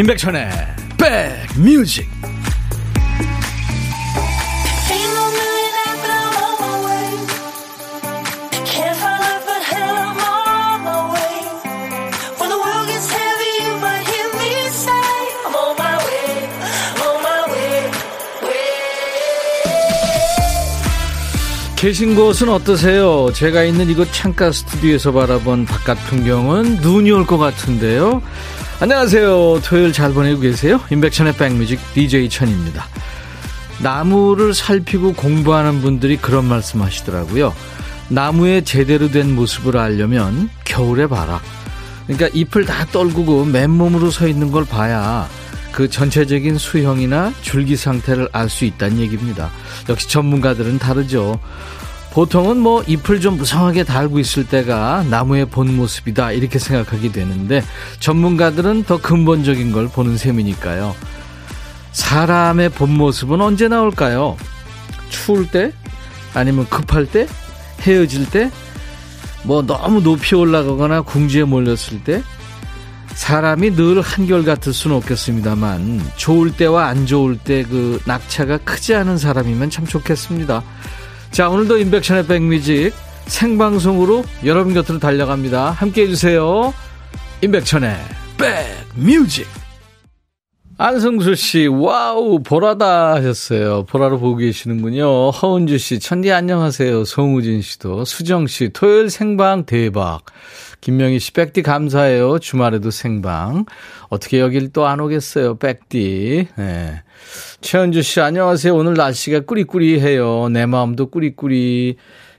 임백천의 백뮤직 계신 곳은 어떠세요? 제가 있는 이곳 창가 스튜디오에서 바라본 바깥 풍경은 눈이 올 것 같은데요. 안녕하세요. 토요일 잘 보내고 계세요? 임백천의 백뮤직 DJ 천입니다. 나무를 살피고 공부하는 분들이 그런 말씀 하시더라고요. 나무의 제대로 된 모습을 알려면 겨울에 봐라. 그러니까 잎을 다 떨구고 맨몸으로 서 있는 걸 봐야 그 전체적인 수형이나 줄기 상태를 알 수 있다는 얘기입니다. 역시 전문가들은 다르죠. 보통은 뭐 잎을 좀 무성하게 달고 있을 때가 나무의 본 모습이다 이렇게 생각하게 되는데 전문가들은 더 근본적인 걸 보는 셈이니까요. 사람의 본 모습은 언제 나올까요? 추울 때? 아니면 급할 때? 헤어질 때? 뭐 너무 높이 올라가거나 궁지에 몰렸을 때? 사람이 늘 한결같을 수는 없겠습니다만 좋을 때와 안 좋을 때 그 낙차가 크지 않은 사람이면 참 좋겠습니다. 자 오늘도 인백션의 백뮤직 생방송으로 여러분 곁으로 달려갑니다. 함께 해주세요. 임백천의 백뮤직 안성수 씨, wow, 보라다 하셨어요. 보라로 보고 계시는군요. 허은주 씨, 천디 안녕하세요. 송우진 씨도, 수정 씨, 토요일 생방 대박. 김명희 씨, 백디 감사해요. 주말에도 생방. 어떻게 여길 또 안 오겠어요, 백디. 네. 최은주 씨, 안녕하세요. 오늘 날씨가 꾸리꾸리해요. 내 마음도 꾸리꾸리.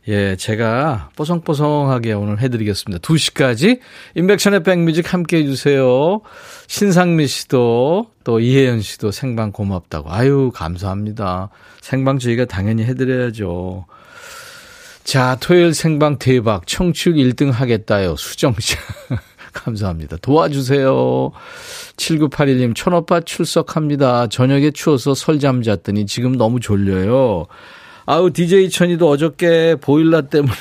예, 제가 뽀송뽀송하게 오늘 해드리겠습니다. 2시까지 인백션의 백뮤직 함께 해주세요. 신상미 씨도 또 이혜연 씨도 생방 고맙다고. 아유, 감사합니다. 생방 저희가 당연히 해드려야죠. 자, 토요일 생방 대박. 청취율 1등 하겠다요. 수정 씨. 감사합니다. 도와주세요. 7981님, 천오빠 출석합니다. 저녁에 추워서 설잠 잤더니 지금 너무 졸려요. 아우, DJ 천이도 어저께 보일러 때문에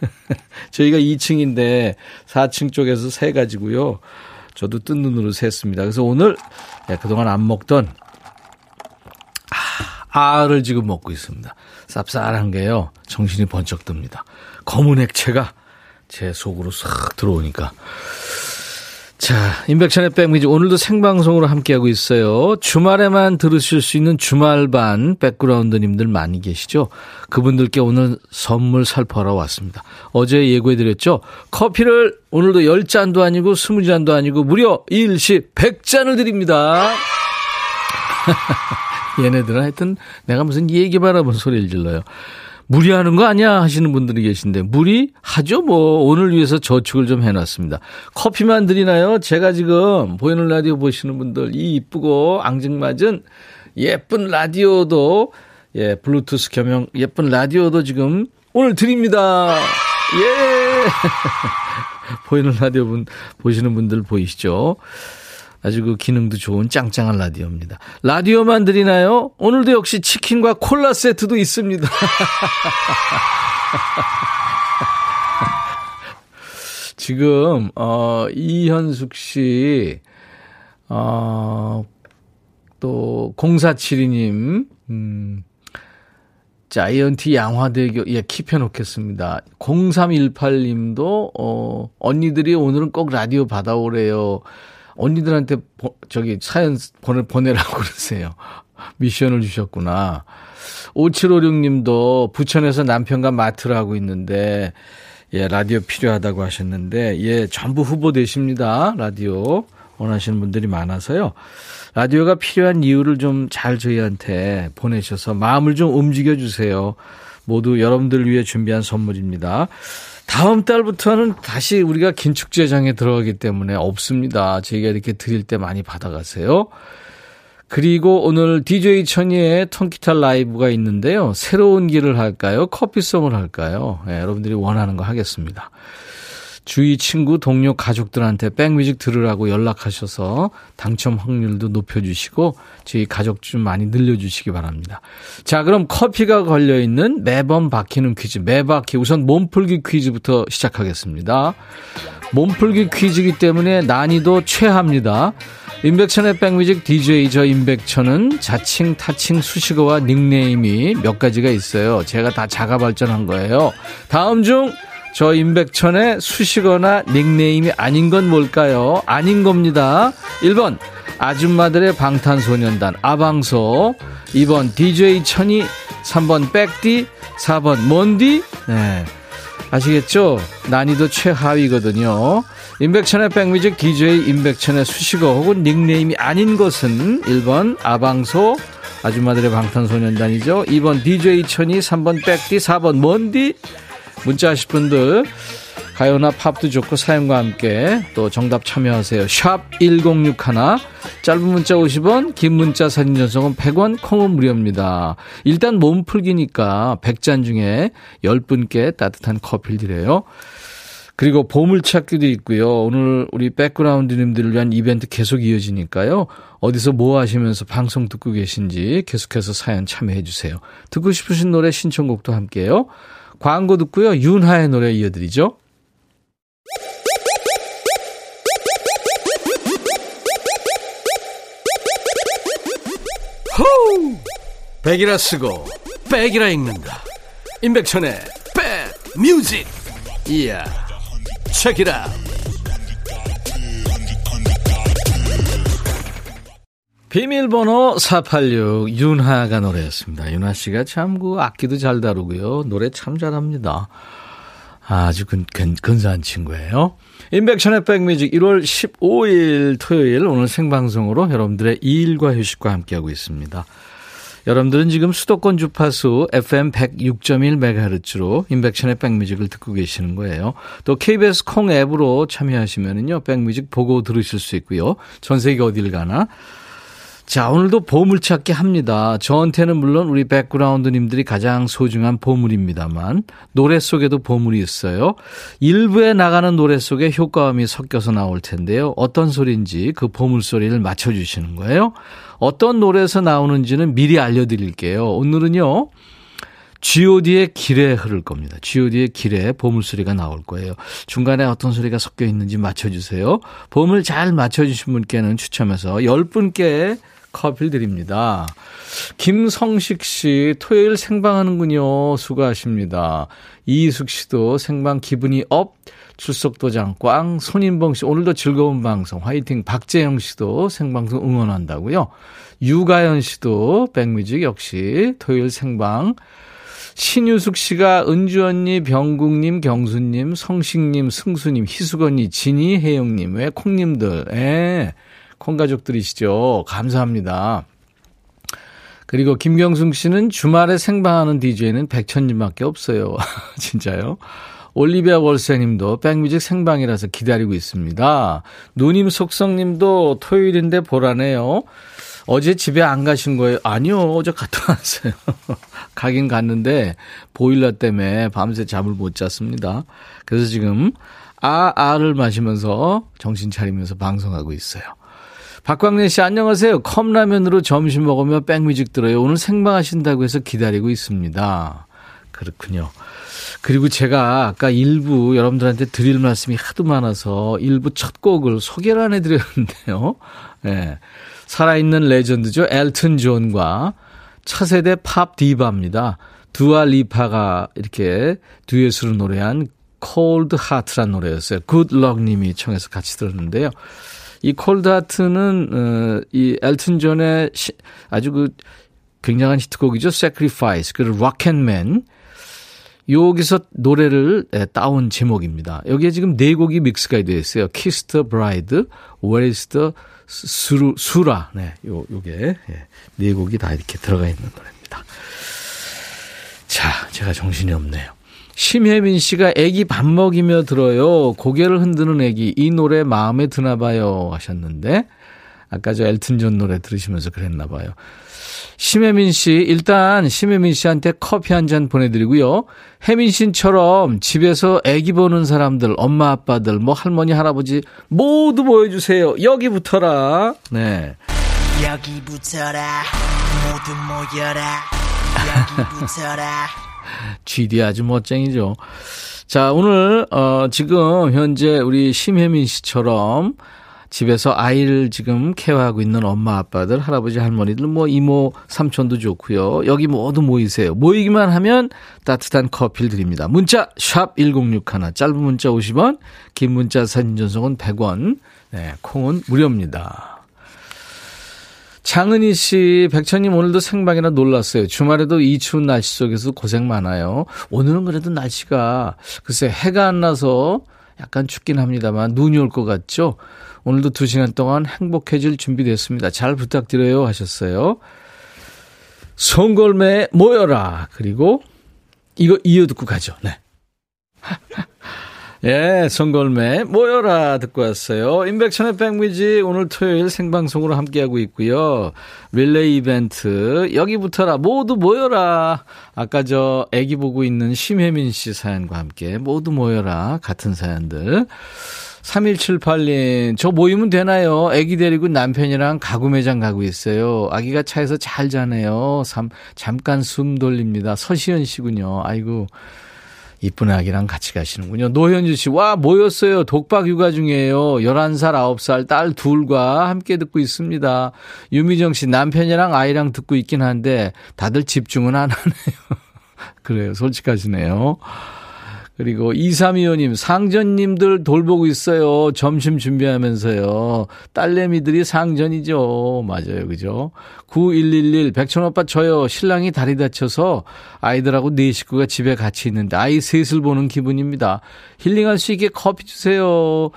저희가 2층인데 4층 쪽에서 새가지고요. 저도 뜬 눈으로 샜습니다. 그래서 오늘 그동안 안 먹던 아, 알을 지금 먹고 있습니다. 쌉쌀한 게요. 정신이 번쩍 듭니다. 검은 액체가 제 속으로 싹 들어오니까. 자, 인백션의 백미지 오늘도 생방송으로 함께하고 있어요. 주말에만 들으실 수 있는 주말반 백그라운드님들 많이 계시죠? 그분들께 오늘 선물 살포하러 왔습니다. 어제 예고해드렸죠? 커피를 오늘도 10잔도 아니고 20잔도 아니고 무려 일시 100잔을 드립니다. 얘네들은 하여튼 내가 무슨 얘기 바라본 소리를 질러요. 무리하는 거 아니야 하시는 분들이 계신데 무리하죠 뭐 오늘 위해서 저축을 좀 해놨습니다. 커피만 드리나요? 제가 지금 보이는 라디오 보시는 분들 이 이쁘고 앙증맞은 예쁜 라디오도 예 블루투스 겸용 예쁜 라디오도 지금 오늘 드립니다. 예 보이는 라디오 분 보시는 분들 보이시죠? 아주 그 기능도 좋은 짱짱한 라디오입니다. 라디오만 드리나요? 오늘도 역시 치킨과 콜라 세트도 있습니다. 지금 어 이현숙 씨 어, 또 0472님 음 자이언티 양화대교 예 킵해 놓겠습니다. 0318님도 어 언니들이 오늘은 꼭 라디오 받아오래요. 언니들한테 보, 저기 사연 보내, 보내라고 그러세요. 미션을 주셨구나. 5756 님도 부천에서 남편과 마트를 하고 있는데, 예, 라디오 필요하다고 하셨는데, 예, 전부 후보 되십니다. 라디오. 원하시는 분들이 많아서요. 라디오가 필요한 이유를 좀 잘 저희한테 보내셔서 마음을 좀 움직여 주세요. 모두 여러분들 위해 준비한 선물입니다. 다음 달부터는 다시 우리가 긴축재장에 들어가기 때문에 없습니다. 저희가 이렇게 드릴 때 많이 받아가세요. 그리고 오늘 DJ 천이의 통기타 라이브가 있는데요. 새로운 길을 할까요? 커피송을 할까요? 네, 여러분들이 원하는 거 하겠습니다. 주위 친구, 동료, 가족들한테 백뮤직 들으라고 연락하셔서 당첨 확률도 높여주시고 저희 가족 좀 많이 늘려주시기 바랍니다. 자, 그럼 커피가 걸려있는 매번 바뀌는 퀴즈, 매바퀴 우선 몸풀기 퀴즈부터 시작하겠습니다. 몸풀기 퀴즈이기 때문에 난이도 최하입니다. 임백천의 백뮤직 DJ 저 임백천은 자칭, 타칭, 수식어와 닉네임이 몇 가지가 있어요. 제가 다 자가 발전한 거예요. 다음 중 저 임백천의 수식어나 닉네임이 아닌 건 뭘까요? 아닌 겁니다. 1번 아줌마들의 방탄소년단 아방소 2번 DJ 천이 3번 백디 4번 먼디 네. 아시겠죠? 난이도 최하위거든요. 임백천의 백뮤직 DJ 임백천의 수식어 혹은 닉네임이 아닌 것은 1번 아방소 아줌마들의 방탄소년단이죠. 2번 DJ 천이 3번 백디 4번 먼디 문자 하실 분들 가요나 팝도 좋고 사연과 함께 또 정답 참여하세요. 샵 1061, 짧은 문자 50원, 긴 문자 사진 전송은 100원, 콩은 무료입니다. 일단 몸 풀기니까 100잔 중에 10분께 따뜻한 커피를 드려요. 그리고 보물찾기도 있고요. 오늘 우리 백그라운드님들을 위한 이벤트 계속 이어지니까요. 어디서 뭐 하시면서 방송 듣고 계신지 계속해서 사연 참여해 주세요. 듣고 싶으신 노래 신청곡도 함께요. 광고 듣고요. 윤하의 노래 이어드리죠. 호우! 백이라 쓰고 백이라 읽는다. 임백천의 백 뮤직. 이야. 체키라. 비밀번호 486 윤하가 노래였습니다. 윤하 씨가 참 그 악기도 잘 다루고요. 노래 참 잘합니다. 아주 근, 근, 근사한 친구예요. 인백션의 백뮤직 1월 15일 토요일 오늘 생방송으로 여러분들의 일과 휴식과 함께하고 있습니다. 여러분들은 지금 수도권 주파수 FM 106.1MHz로 인백션의 백뮤직을 듣고 계시는 거예요. 또 KBS 콩 앱으로 참여하시면은요, 백뮤직 보고 들으실 수 있고요. 전 세계 어딜 가나 자, 오늘도 보물찾기 합니다. 저한테는 물론 우리 백그라운드님들이 가장 소중한 보물입니다만, 노래 속에도 보물이 있어요. 일부에 나가는 노래 속에 효과음이 섞여서 나올 텐데요. 어떤 소리인지 그 보물 소리를 맞춰주시는 거예요. 어떤 노래에서 나오는지는 미리 알려드릴게요. 오늘은요, god의 길에 흐를 겁니다. god의 길에 보물소리가 나올 거예요. 중간에 어떤 소리가 섞여 있는지 맞춰주세요. 보물 잘 맞춰주신 분께는 추첨해서 10분께 커피를 드립니다. 김성식 씨, 토요일 생방하는군요. 수고하십니다. 이희숙 씨도 생방 기분이 up. 출석도장 꽝. 손인봉 씨, 오늘도 즐거운 방송. 화이팅. 박재영 씨도 생방송 응원한다고요. 유가연 씨도 백뮤직 역시 토요일 생방. 신유숙 씨가 은주 언니, 병국님, 경수님, 성식님, 승수님, 희숙 언니, 진희, 혜영님, 외 콩님들, 예. 콩가족들이시죠. 감사합니다. 그리고 김경숙 씨는 주말에 생방하는 DJ는 백천님밖에 없어요. 진짜요? 올리비아 월세님도 백뮤직 생방이라서 기다리고 있습니다. 누님 속성님도 토요일인데 보라네요. 어제 집에 안 가신 거예요? 아니요, 어제 갔다 왔어요. 가긴 갔는데 보일러 때문에 밤새 잠을 못 잤습니다. 그래서 지금 아, 아를 마시면서 정신 차리면서 방송하고 있어요. 박광래 씨 안녕하세요. 컵라면으로 점심 먹으며 백뮤직 들어요. 오늘 생방하신다고 해서 기다리고 있습니다. 그렇군요. 그리고 제가 아까 일부 여러분들한테 드릴 말씀이 하도 많아서 일부 첫 곡을 소개를 안 해드렸는데요. 네. 살아있는 레전드죠. 엘튼 존과 차세대 팝 디바입니다. 두아 리파가 이렇게 듀엣으로 노래한 Cold Heart란 노래였어요. Good Luck 님이 청해서 같이 들었는데요. 이 콜드 하트는 어, 이 엘튼 존의 시, 아주 그 굉장한 히트곡이죠. Sacrifice 그리고 Rocketman 여기서 노래를 따온 제목입니다. 여기에 지금 네 곡이 믹스가 되어 있어요. Kiss the Bride, Where is the 수루, 수라. 네, 요, 요게, 예, 네 곡이 다 이렇게 들어가 있는 노래입니다. 자, 제가 정신이 없네요. 심혜민 씨가 애기 밥 먹이며 들어요. 고개를 흔드는 애기. 이 노래 마음에 드나 봐요. 하셨는데, 아까 저 엘튼 존 노래 들으시면서 그랬나 봐요. 심혜민 씨, 일단 심혜민 씨한테 커피 한 잔 보내드리고요. 혜민 씨처럼 집에서 애기 보는 사람들, 엄마, 아빠들, 뭐 할머니, 할아버지 모두 모여주세요. 여기 붙어라. 네. 여기 붙어라. 모두 모여라. 여기 붙어라. GD 아주 멋쟁이죠. 자, 오늘, 어, 지금 현재 우리 심혜민 씨처럼 집에서 아이를 지금 케어하고 있는 엄마 아빠들 할아버지 할머니들 뭐 이모 삼촌도 좋고요. 여기 모두 모이세요. 모이기만 하면 따뜻한 커피를 드립니다. 문자 샵 1061 짧은 문자 50원 긴 문자 사진 전송은 100원 네, 콩은 무료입니다. 장은희 씨, 백천님 오늘도 생방이나 놀랐어요. 주말에도 이 추운 날씨 속에서 고생 많아요. 오늘은 그래도 날씨가 글쎄 해가 안 나서 약간 춥긴 합니다만 눈이 올 것 같죠? 오늘도 두 시간 동안 행복해질 준비됐습니다. 잘 부탁드려요 하셨어요. 송골매 모여라. 그리고 이거 이어 듣고 가죠. 네. 예, 송골매 모여라 듣고 왔어요. 인백천의 백미지 오늘 토요일 생방송으로 함께하고 있고요. 릴레이 이벤트 여기부터라 모두 모여라. 아까 저 애기 보고 있는 심혜민 씨 사연과 함께 모두 모여라 같은 사연들. 3178님, 저 모이면 되나요? 아기 데리고 남편이랑 가구 매장 가고 있어요. 아기가 차에서 잘 자네요. 잠, 잠깐 숨 돌립니다. 서시연 씨군요. 아이고, 이쁜 아기랑 같이 가시는군요. 노현주 씨, 와, 모였어요. 독박 육아 중이에요. 11살, 9살 딸 둘과 함께 듣고 있습니다. 유미정 씨, 남편이랑 아이랑 듣고 있긴 한데 다들 집중은 안 하네요. 그래요. 솔직하시네요. 그리고 2325님, 상전님들 돌보고 있어요. 점심 준비하면서요. 딸내미들이 상전이죠. 맞아요. 그죠? 9111, 백천오빠 저요. 신랑이 다리 다쳐서 아이들하고 네 식구가 집에 같이 있는데 아이 셋을 보는 기분입니다. 힐링할 수 있게 커피 주세요.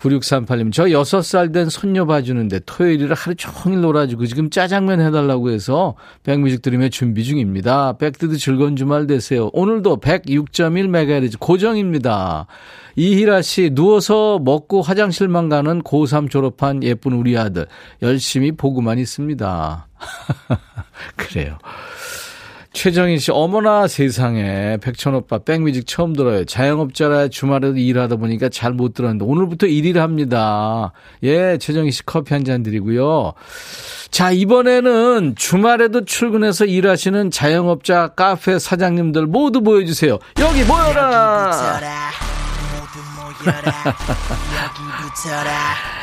9638님, 저 6살 된 손녀 봐주는데 토요일이라 하루 종일 놀아주고 지금 짜장면 해달라고 해서 백뮤직 들으며 준비 중입니다. 백드드 즐거운 주말 되세요. 오늘도 106.1MHz 고정입니다. 이희라 씨, 누워서 먹고 화장실만 가는 고3 졸업한 예쁜 우리 아들. 열심히 보고만 있습니다. 그래요. 최정희 씨, 어머나 세상에. 백천 오빠, 백뮤직 처음 들어요. 자영업자라 주말에도 일하다 보니까 잘 못 들었는데, 오늘부터 일일 합니다. 예, 최정희 씨 커피 한 잔 드리고요. 자, 이번에는 주말에도 출근해서 일하시는 자영업자 카페 사장님들 모두 모여주세요. 여기 모여라! 여기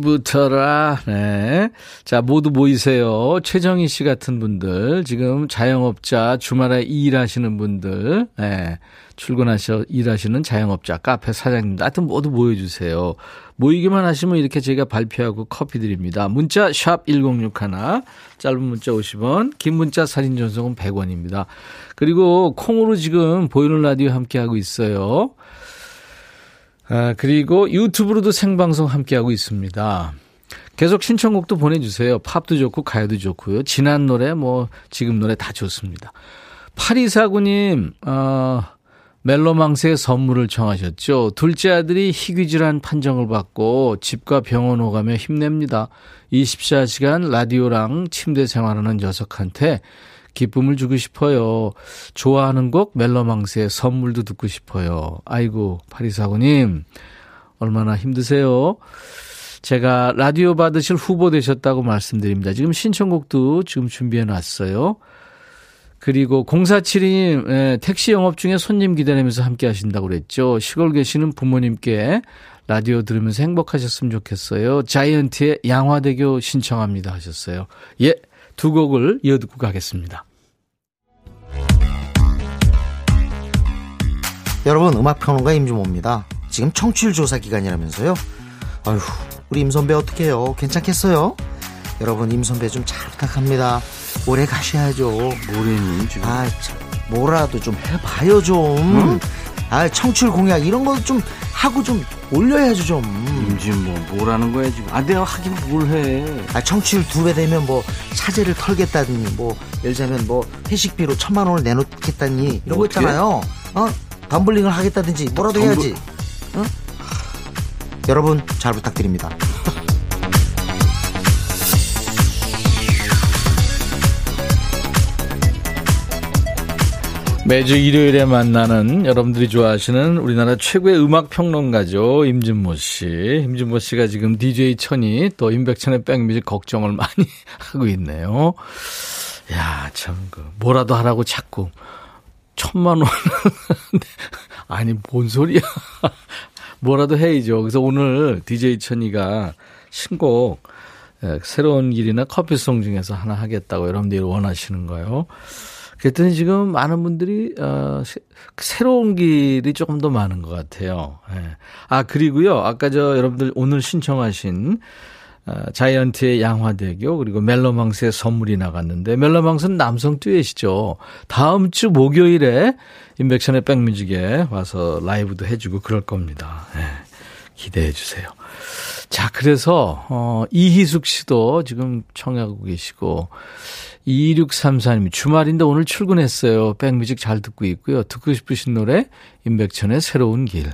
부터라. 네. 자, 모두 모이세요. 최정희 씨 같은 분들, 지금 자영업자, 주말에 일하시는 분들, 네. 출근하셔 일하시는 자영업자, 카페 사장님들, 하여튼 모두 모여주세요. 모이기만 하시면 이렇게 제가 발표하고 커피 드립니다. 문자 샵 1061, 짧은 문자 50원, 긴 문자 사진 전송은 100원입니다. 그리고 콩으로 지금 보이는 라디오 함께하고 있어요. 아, 그리고 유튜브로도 생방송 함께하고 있습니다. 계속 신청곡도 보내주세요. 팝도 좋고 가요도 좋고요. 지난 노래 뭐 지금 노래 다 좋습니다. 8249님 어, 멜로망스의 선물을 청하셨죠. 둘째 아들이 희귀질환 판정을 받고 집과 병원 오가며 힘냅니다. 24시간 라디오랑 침대 생활하는 녀석한테 기쁨을 주고 싶어요. 좋아하는 곡 멜로망스의 선물도 듣고 싶어요. 아이고, 파리사고님, 얼마나 힘드세요? 제가 라디오 받으실 후보 되셨다고 말씀드립니다. 지금 신청곡도 지금 준비해 놨어요. 그리고 0472님, 예, 택시 영업 중에 손님 기다리면서 함께 하신다고 그랬죠. 시골 계시는 부모님께 라디오 들으면서 행복하셨으면 좋겠어요. 자이언티의 양화대교 신청합니다 하셨어요. 예, 두 곡을 이어 듣고 가겠습니다. 여러분 음악평론가 임주모입니다. 지금 청취율 조사 기간이라면서요. 아휴 우리 임선배 어떡해요? 괜찮겠어요? 여러분 임선배 좀 잘 부탁합니다. 오래 가셔야죠. 뭐래니 지금? 아, 참, 뭐라도 좀 해봐요 좀. 응? 아, 청취율 공약 이런 거 좀 하고 좀 올려야죠 좀. 임진 뭐 뭐라는 거야 지금? 아 내가 하긴 뭘 해? 아 청취율 두 배 되면 뭐 차제를 털겠다니 뭐 예를 들자면 뭐 회식비로 천만 원을 내놓겠다니 이런 거 있잖아요. 어? 덤블링을 하겠다든지 뭐라도. 해야지. 어? 여러분 잘 부탁드립니다. 매주 일요일에 만나는 여러분들이 좋아하시는 우리나라 최고의 음악 평론가죠. 임진모 씨. 임진모 씨가 지금 DJ 천이 또 임백천의 백뮤직 걱정을 많이 하고 있네요. 야, 참, 그, 뭐라도 하라고 자꾸 천만 원. 아니, 뭔 소리야. 뭐라도 해야죠. 그래서 오늘 DJ 천이가 신곡 새로운 길이나 커피송 중에서 하나 하겠다고 여러분들이 원하시는 거예요. 그랬더니 지금 많은 분들이 어, 새로운 길이 조금 더 많은 것 같아요. 예. 아 그리고요 아까 저 여러분들 오늘 신청하신 어, 자이언트의 양화대교 그리고 멜로망스의 선물이 나갔는데 멜로망스는 남성 듀엣이죠. 다음 주 목요일에 인백션의 백뮤직에 와서 라이브도 해주고 그럴 겁니다. 예. 기대해 주세요. 자, 그래서, 어, 이희숙 씨도 지금 청하고 계시고, 2634님, 주말인데 오늘 출근했어요. 백뮤직 잘 듣고 있고요. 듣고 싶으신 노래, 임백천의 새로운 길.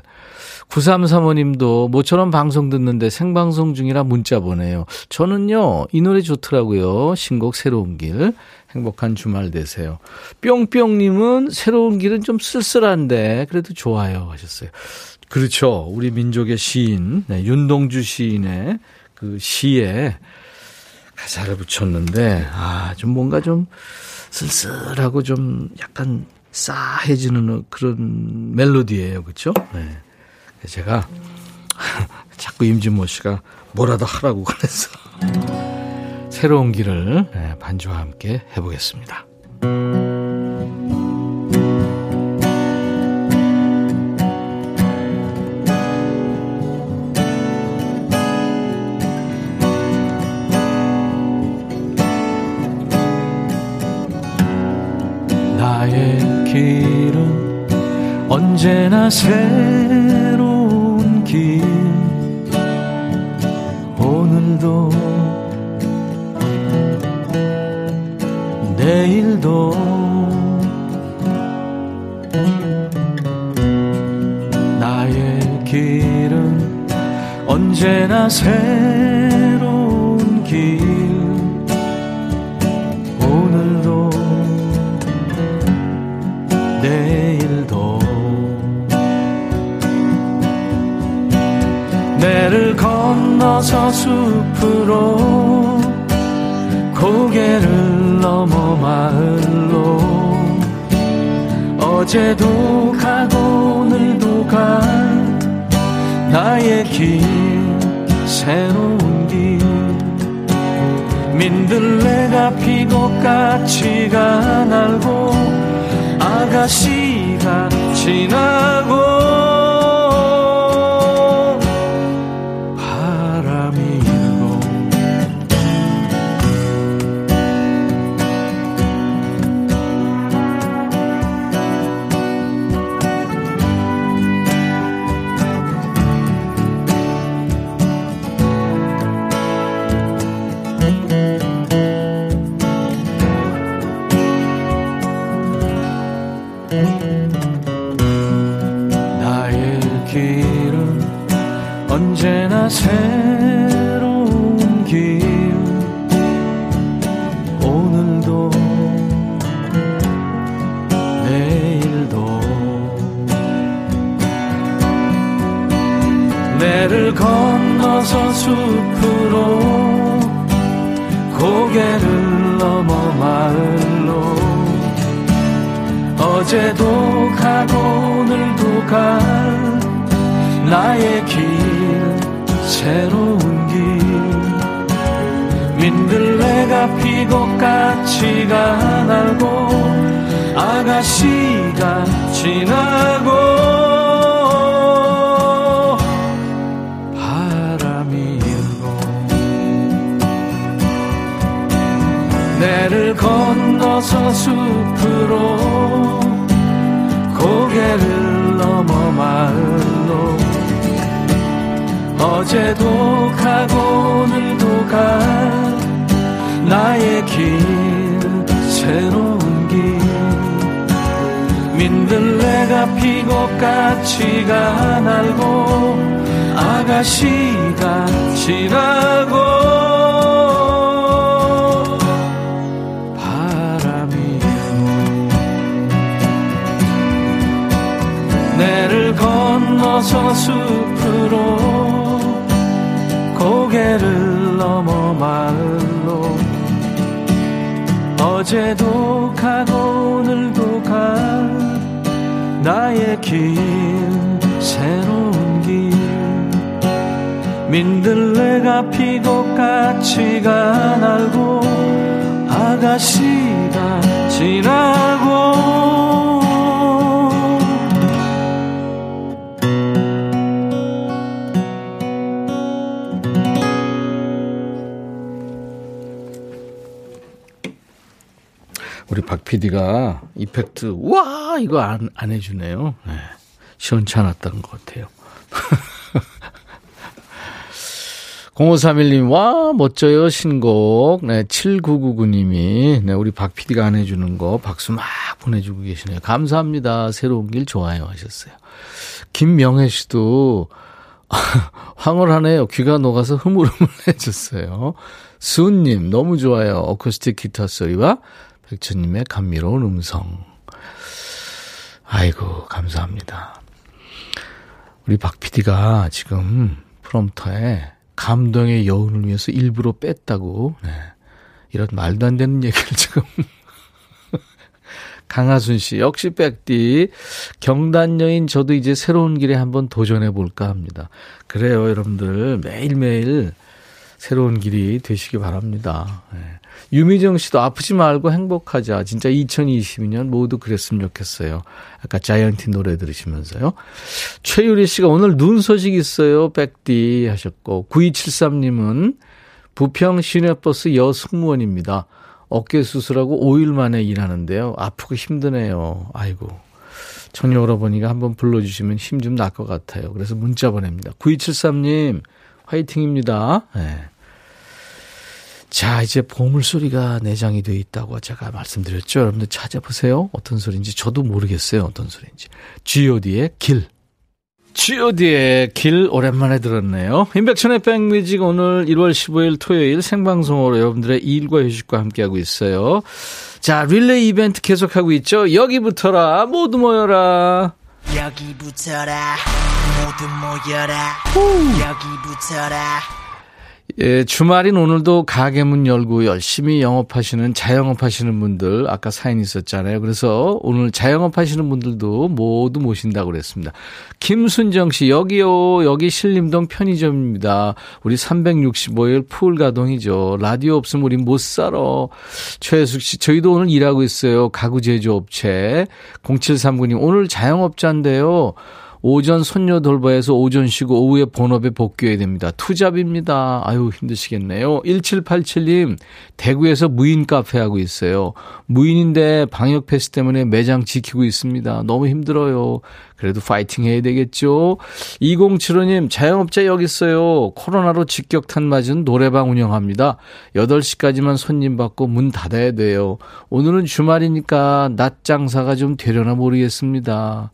9335님도 모처럼 방송 듣는데 생방송 중이라 문자 보내요. 저는요, 이 노래 좋더라고요. 신곡 새로운 길. 행복한 주말 되세요. 뿅뿅님은 새로운 길은 좀 쓸쓸한데, 그래도 좋아요. 하셨어요. 그렇죠. 우리 민족의 시인, 네, 윤동주 시인의 그 시에 가사를 붙였는데, 아, 좀 뭔가 좀 쓸쓸하고 좀 약간 싸해지는 그런 멜로디예요. 그렇죠? 네. 제가 자꾸 임진모 씨가 뭐라도 하라고 그래서 새로운 길을 네, 반주와 함께 해보겠습니다. 언제나 새로운 길. 오늘도 내일도 나의 길은 언제나 새로운 길 내를 건너서 숲으로 고개를 넘어 마을로. 어제도 가고 오늘도 가 나의 길 새로운 길. 민들레가 피고 까치가 날고 아가씨가 지나고 새로운 길 오늘도 내일도 내를 건너서 숲으로 고개를 넘어 마을로 어제도 가고 오늘도 가 나의 길 새로운 길. 민들레가 피고 까치가 날고 아가씨가 지나고 바람이 일고 내를 건너서 숲으로 고개를 넘어 마을로 어제도 가고 오늘도 가. 나의 길 새로운 길. 민들레가 피고 까치가 날고 아가씨가 지나고. 바람이 내를 건너서 숲으로 고개를 넘어 마을로. 어제도 가고 오늘도 가. 나의 길 새로운 길. 민들레가 피고 까치가 날고 아가씨가 지나고 우리 박 PD가 이펙트, 와! 이거 안, 안 해주네요. 네. 시원찮았던 것 같아요. 0531님, 와, 멋져요, 신곡. 네, 7999님이, 네, 우리 박 PD가 안 해주는 거 박수 막 보내주고 계시네요. 감사합니다. 새로운 길 좋아요 하셨어요. 김명혜 씨도, 황홀하네요. 귀가 녹아서 흐물흐물 해줬어요. 수은님, 너무 좋아요. 어쿠스틱 기타 소리와 백천님의 감미로운 음성. 아이고, 감사합니다. 우리 박 PD가 지금 프롬터에 감동의 여운을 위해서 일부러 뺐다고, 네. 이런 말도 안 되는 얘기를 지금. 강하순 씨, 역시 백디. 경단 여인 저도 이제 새로운 길에 한번 도전해 볼까 합니다. 그래요, 여러분들. 매일매일 새로운 길이 되시기 바랍니다. 네. 유미정 씨도 아프지 말고 행복하자. 진짜 2022년 모두 그랬으면 좋겠어요. 아까 자이언티 노래 들으시면서요. 최유리 씨가 오늘 눈 소식 있어요. 백디 하셨고 9273님은 부평 시내버스 여승무원입니다. 어깨 수술하고 5일 만에 일하는데요. 아프고 힘드네요. 아이고. 전혀 오라버니가 한번 불러주시면 힘 좀 날 것 같아요. 그래서 문자 보냅니다. 9273님, 화이팅입니다. 네. 자, 이제 보물소리가 내장이 되어 있다고 제가 말씀드렸죠. 여러분들 찾아보세요. 어떤 소리인지 저도 모르겠어요. 어떤 소리인지. G.O.D의 길. G.O.D의 길 오랜만에 들었네요. 인백천의 백뮤직 오늘 1월 15일 토요일 생방송으로 여러분들의 일과 휴식과 함께하고 있어요. 자, 릴레이 이벤트 계속하고 있죠. 여기 붙어라. 모두 모여라. 여기 붙어라. 모두 모여라. 여기 붙어라. 예, 주말인 오늘도 가게 문 열고 열심히 영업하시는 자영업하시는 분들 아까 사연 있었잖아요. 그래서 오늘 자영업하시는 분들도 모두 모신다고 그랬습니다. 김순정 씨 여기요 여기 신림동 편의점입니다. 우리 365일 풀 가동이죠. 라디오 없으면 우리 못 살아. 최혜숙 씨 저희도 오늘 일하고 있어요. 가구 제조업체 0739님 오늘 자영업자인데요. 오전 손녀 돌봐해서 오전 쉬고 오후에 본업에 복귀해야 됩니다. 투잡입니다. 아유, 힘드시겠네요. 1787님, 대구에서 무인 카페 하고 있어요. 무인인데 방역 패스 때문에 매장 지키고 있습니다. 너무 힘들어요. 그래도 파이팅 해야 되겠죠. 2075님, 자영업자 여기 있어요. 코로나로 직격탄 맞은 노래방 운영합니다. 8시까지만 손님 받고 문 닫아야 돼요. 오늘은 주말이니까 낮 장사가 좀 되려나 모르겠습니다.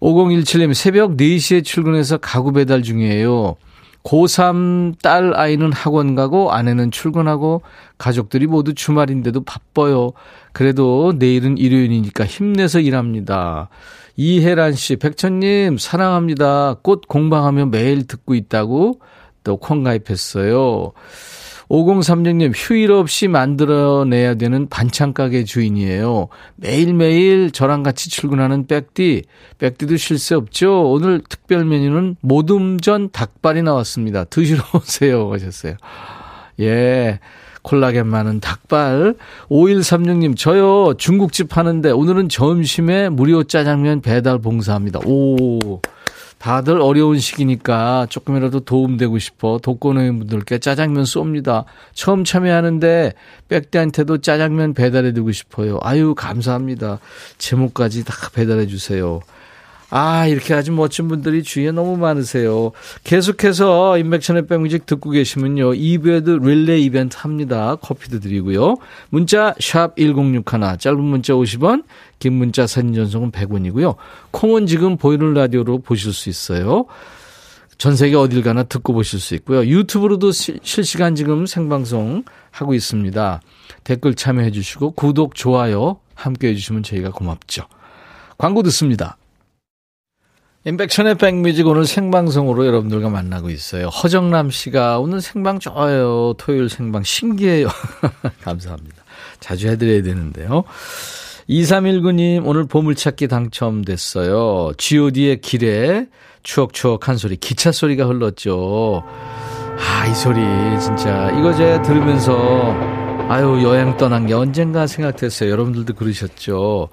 5017님 새벽 4시에 출근해서 가구 배달 중이에요. 고3 딸 아이는 학원 가고 아내는 출근하고 가족들이 모두 주말인데도 바빠요. 그래도 내일은 일요일이니까 힘내서 일합니다. 이혜란 씨, 백천님, 사랑합니다. 꽃 공방하며 매일 듣고 있다고 또 콩 가입했어요. 5036님, 휴일 없이 만들어내야 되는 반찬가게 주인이에요. 매일매일 저랑 같이 출근하는 백디. 백디도 쉴 새 없죠? 오늘 특별 메뉴는 모둠전 닭발이 나왔습니다. 드시러 오세요. 하셨어요. 예. 콜라겐 많은 닭발. 5136님, 저요, 중국집 하는데 오늘은 점심에 무료 짜장면 배달 봉사합니다. 오. 다들 어려운 시기니까 조금이라도 도움되고 싶어 독거노인분들께 짜장면 쏩니다. 처음 참여하는데 백대한테도 짜장면 배달해주고 싶어요. 아유 감사합니다. 제목까지 다 배달해 주세요. 아, 이렇게 아주 멋진 분들이 주위에 너무 많으세요. 계속해서 인백천의 백뮤직 듣고 계시면요. 2부에도 릴레이 이벤트 합니다. 커피도 드리고요. 문자 샵 1061, 짧은 문자 50원, 긴 문자 사진 전송은 100원이고요. 콩은 지금 보이는 라디오로 보실 수 있어요. 전 세계 어딜 가나 듣고 보실 수 있고요. 유튜브로도 시, 실시간 지금 생방송 하고 있습니다. 댓글 참여해 주시고 구독, 좋아요 함께 해 주시면 저희가 고맙죠. 광고 듣습니다. 인백천의 백뮤직 오늘 생방송으로 여러분들과 만나고 있어요. 허정남 씨가 오늘 생방 좋아요. 토요일 생방 신기해요. 감사합니다. 자주 해드려야 되는데요. 2319님 오늘 보물찾기 당첨됐어요. god의 길에 추억추억한 소리, 기차 소리가 흘렀죠. 아, 이 소리, 진짜. 이거 제가 들으면서, 아유, 여행 떠난 게 언젠가 생각됐어요. 여러분들도 그러셨죠.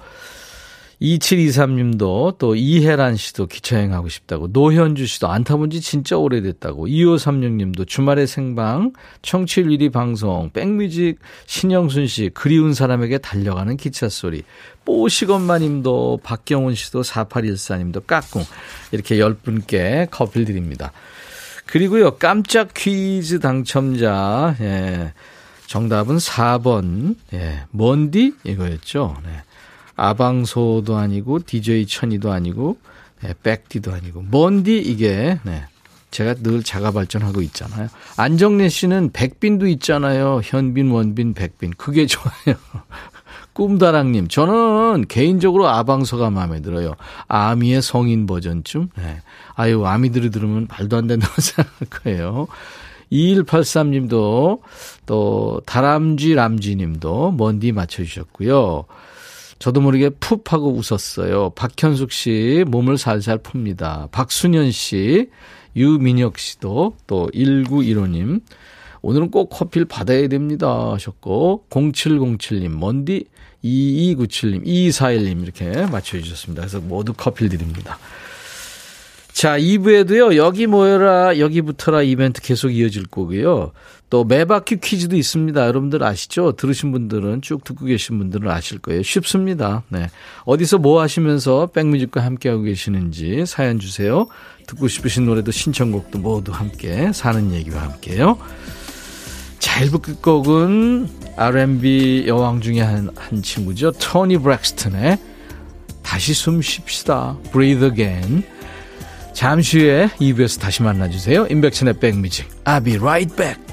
2723님도 또 이혜란 씨도 기차여행하고 싶다고 노현주 씨도 안 타본 지 진짜 오래됐다고 2536님도 주말에 생방 청취율 1위 방송 백뮤직 신영순 씨 그리운 사람에게 달려가는 기차 소리 뽀시건마님도 박경훈 씨도 4814님도 까꿍 이렇게 10분께 커피 드립니다. 그리고요 깜짝 퀴즈 당첨자 예. 정답은 4번 예. 뭔디 이거였죠. 네. 아방소도 아니고 DJ 천이도 아니고 네, 백디도 아니고 뭔디 이게 네. 제가 늘 자가 발전하고 있잖아요. 안정래 씨는 백빈도 있잖아요. 현빈, 원빈, 백빈. 그게 좋아요. 꿈다랑님, 저는 개인적으로 아방서가 마음에 들어요. 아미의 성인 버전쯤. 네. 아유, 아미들이 들으면 말도 안 된다고 생각할 거예요. 2183님도 또 다람쥐 람쥐님도 먼디 맞춰주셨고요. 저도 모르게 푹 하고 웃었어요. 박현숙 씨 몸을 살살 풉니다. 박순현 씨, 유민혁 씨도 또 1915님 오늘은 꼭 커피를 받아야 됩니다 하셨고 0707님 먼디 2297님 2241님 이렇게 맞춰주셨습니다. 그래서 모두 커피를 드립니다. 자, 2부에도요, 여기 모여라, 여기 붙어라 이벤트 계속 이어질 거고요. 또 매바퀴 퀴즈도 있습니다. 여러분들 아시죠? 들으신 분들은 쭉 듣고 계신 분들은 아실 거예요. 쉽습니다. 네. 어디서 뭐 하시면서 백뮤직과 함께하고 계시는지 사연 주세요. 듣고 싶으신 노래도 신청곡도 모두 함께 사는 얘기와 함께요. 자, 1부 끝곡은 R&B 여왕 중에 한, 한 친구죠. 토니 브렉스턴의 다시 숨 쉽시다. Breathe Again. 잠시 후에 2부에서 다시 만나주세요. 인백천의 백뮤직. I'll be right back.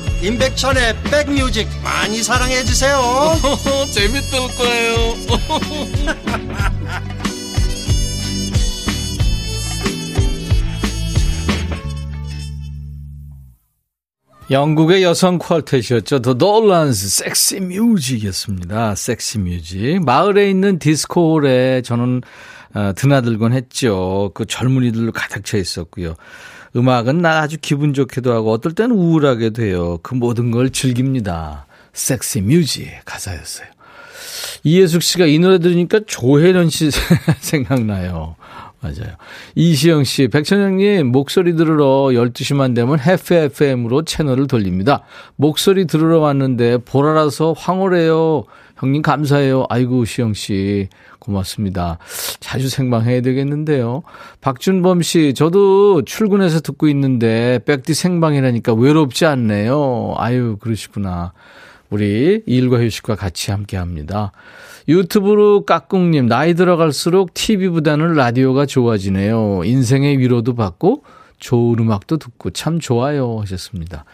임백천의 백뮤직 많이 사랑해 주세요 재밌을 거예요 영국의 여성 퀄텟이었죠. 더 놀란스 섹시 뮤직이었습니다. 섹시 뮤직. 마을에 있는 디스코홀에 저는 어, 드나들곤 했죠. 그 젊은이들로 가득 차 있었고요. 음악은 나 아주 기분 좋게도 하고 어떨 때는 우울하게도 해요. 그 모든 걸 즐깁니다. 섹시 뮤직 가사였어요. 이예숙 씨가 이 노래 들으니까 조혜련 씨 생각나요. 맞아요. 이시영 씨, 백천영님, 목소리 들으러 12시만 되면 해프 FM으로 채널을 돌립니다. 목소리 들으러 왔는데 보라라서 황홀해요. 형님 감사해요. 아이고, 시영 씨. 고맙습니다. 자주 생방해야 되겠는데요. 박준범 씨, 저도 출근해서 듣고 있는데 백디 생방이라니까 외롭지 않네요. 아유, 그러시구나. 우리 일과 휴식과 같이 함께 합니다. 유튜브로 까꿍님, 나이 들어갈수록 TV보다는 라디오가 좋아지네요. 인생의 위로도 받고 좋은 음악도 듣고 참 좋아요 하셨습니다.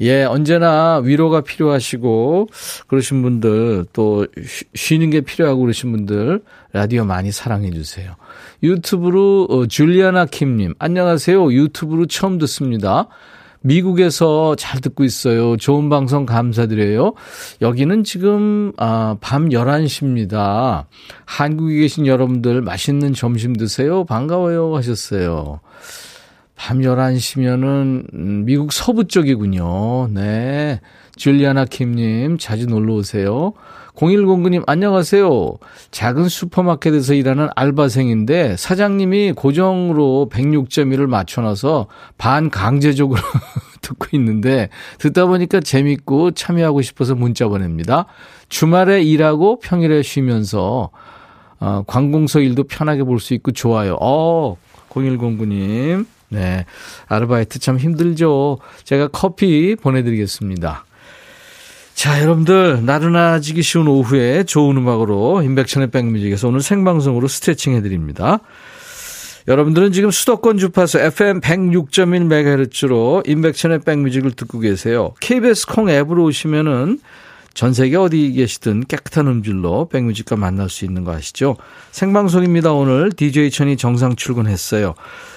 예, 언제나 위로가 필요하시고 그러신 분들 또 쉬는 게 필요하고 그러신 분들 라디오 많이 사랑해 주세요. 유튜브로 어, 줄리아나 킴님 안녕하세요. 유튜브로 처음 듣습니다. 미국에서 잘 듣고 있어요. 좋은 방송 감사드려요. 여기는 지금 아, 밤 11시입니다. 한국에 계신 여러분들 맛있는 점심 드세요. 반가워요 하셨어요. 밤 11시면은 음, 미국 서부 쪽이군요. 네. 줄리아나 킴님 자주 놀러 오세요. 0109님 안녕하세요. 작은 슈퍼마켓에서 일하는 알바생인데 사장님이 고정으로 106.1을 맞춰놔서 반 강제적으로 듣고 있는데 듣다 보니까 재밌고 참여하고 싶어서 문자 보냅니다. 주말에 일하고 평일에 쉬면서 어, 관공서 일도 편하게 볼 수 있고 좋아요. 어, 0109님. 네. 아르바이트 참 힘들죠. 제가 커피 보내드리겠습니다. 자, 여러분들, 나른해지기 쉬운 오후에 좋은 음악으로 인백천의 백뮤직에서 오늘 생방송으로 스트레칭 해드립니다. 여러분들은 지금 수도권 주파수 FM 106.1MHz로 인백천의 백뮤직을 듣고 계세요. KBS 콩 앱으로 오시면은 전 세계 어디 계시든 깨끗한 음질로 백뮤직과 만날 수 있는 거 아시죠? 생방송입니다. 오늘 DJ 천이 정상 출근했어요.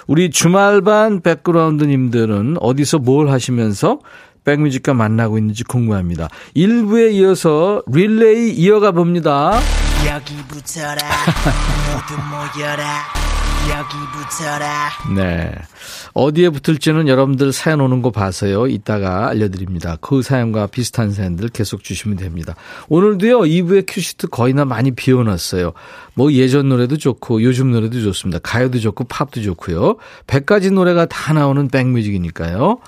우리 주말반 백그라운드님들은 어디서 뭘 하시면서 백뮤직과 만나고 있는지 궁금합니다. 1부에 이어서 릴레이 이어가 봅니다. 여기 붙어라 모두 모여라 여기 붙어라 네. 어디에 붙을지는 여러분들 사연 오는 거 봐서요. 이따가 알려드립니다. 그 사연과 비슷한 사연들 계속 주시면 됩니다. 오늘도요, 2부의 큐시트 거의 나 많이 비워놨어요. 뭐 예전 노래도 좋고, 요즘 노래도 좋습니다. 가요도 좋고, 팝도 좋고요. 100가지 노래가 다 나오는 백뮤직이니까요.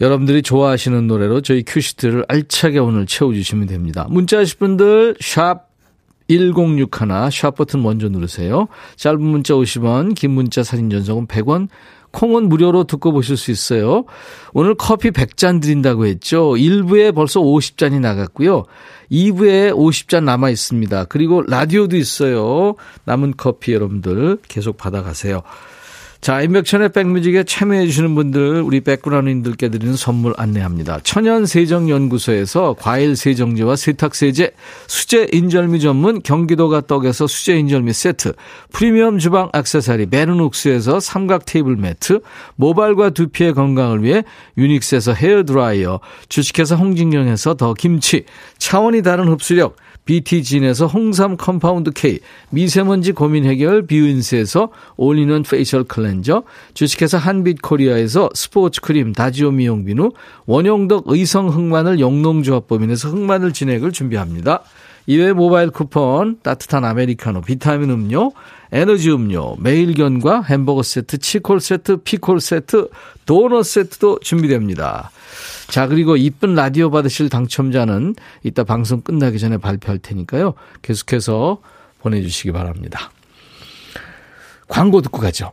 여러분들이 좋아하시는 노래로 저희 큐시트를 알차게 오늘 채워주시면 됩니다. 문자 하실 분들, 샵 1061, 샵 버튼 먼저 누르세요. 짧은 문자 50원, 긴 문자 사진 전송은 100원, 콩은 무료로 듣고 보실 수 있어요. 오늘 커피 100잔 드린다고 했죠. 1부에 벌써 50잔이 나갔고요. 2부에 50잔 남아 있습니다. 그리고 라디오도 있어요. 남은 커피 여러분들 계속 받아가세요. 자, 인백천의 백뮤직에 참여해주시는 분들, 우리 백그라운드님들께 드리는 선물 안내합니다. 천연세정연구소에서 과일 세정제와 세탁세제, 수제 인절미 전문 경기도가 떡에서 수제 인절미 세트, 프리미엄 주방 액세서리 베르녹스에서 삼각 테이블 매트, 모발과 두피의 건강을 위해 유닉스에서 헤어드라이어, 주식회사 홍진경에서 더 김치, 차원이 다른 흡수력, BT진에서 홍삼 compound K, 미세먼지 고민 해결 뷰인스에서 올리는 facial cleanser, 주식회사 한빛 코리아에서 스포츠 크림 다지오 미용 비누, 원용덕 의성 흑마늘 영농조합법인에서 흑마늘 진액을 준비합니다. 이외 모바일 쿠폰, 따뜻한 아메리카노, 비타민 음료, 에너지 음료, 매일견과 햄버거 세트, 치콜 세트, 피콜 세트, 도넛 세트도 준비됩니다. 자, 그리고 이쁜 라디오 받으실 당첨자는 이따 방송 끝나기 전에 발표할 테니까요. 계속해서 보내주시기 바랍니다. 광고 듣고 가죠.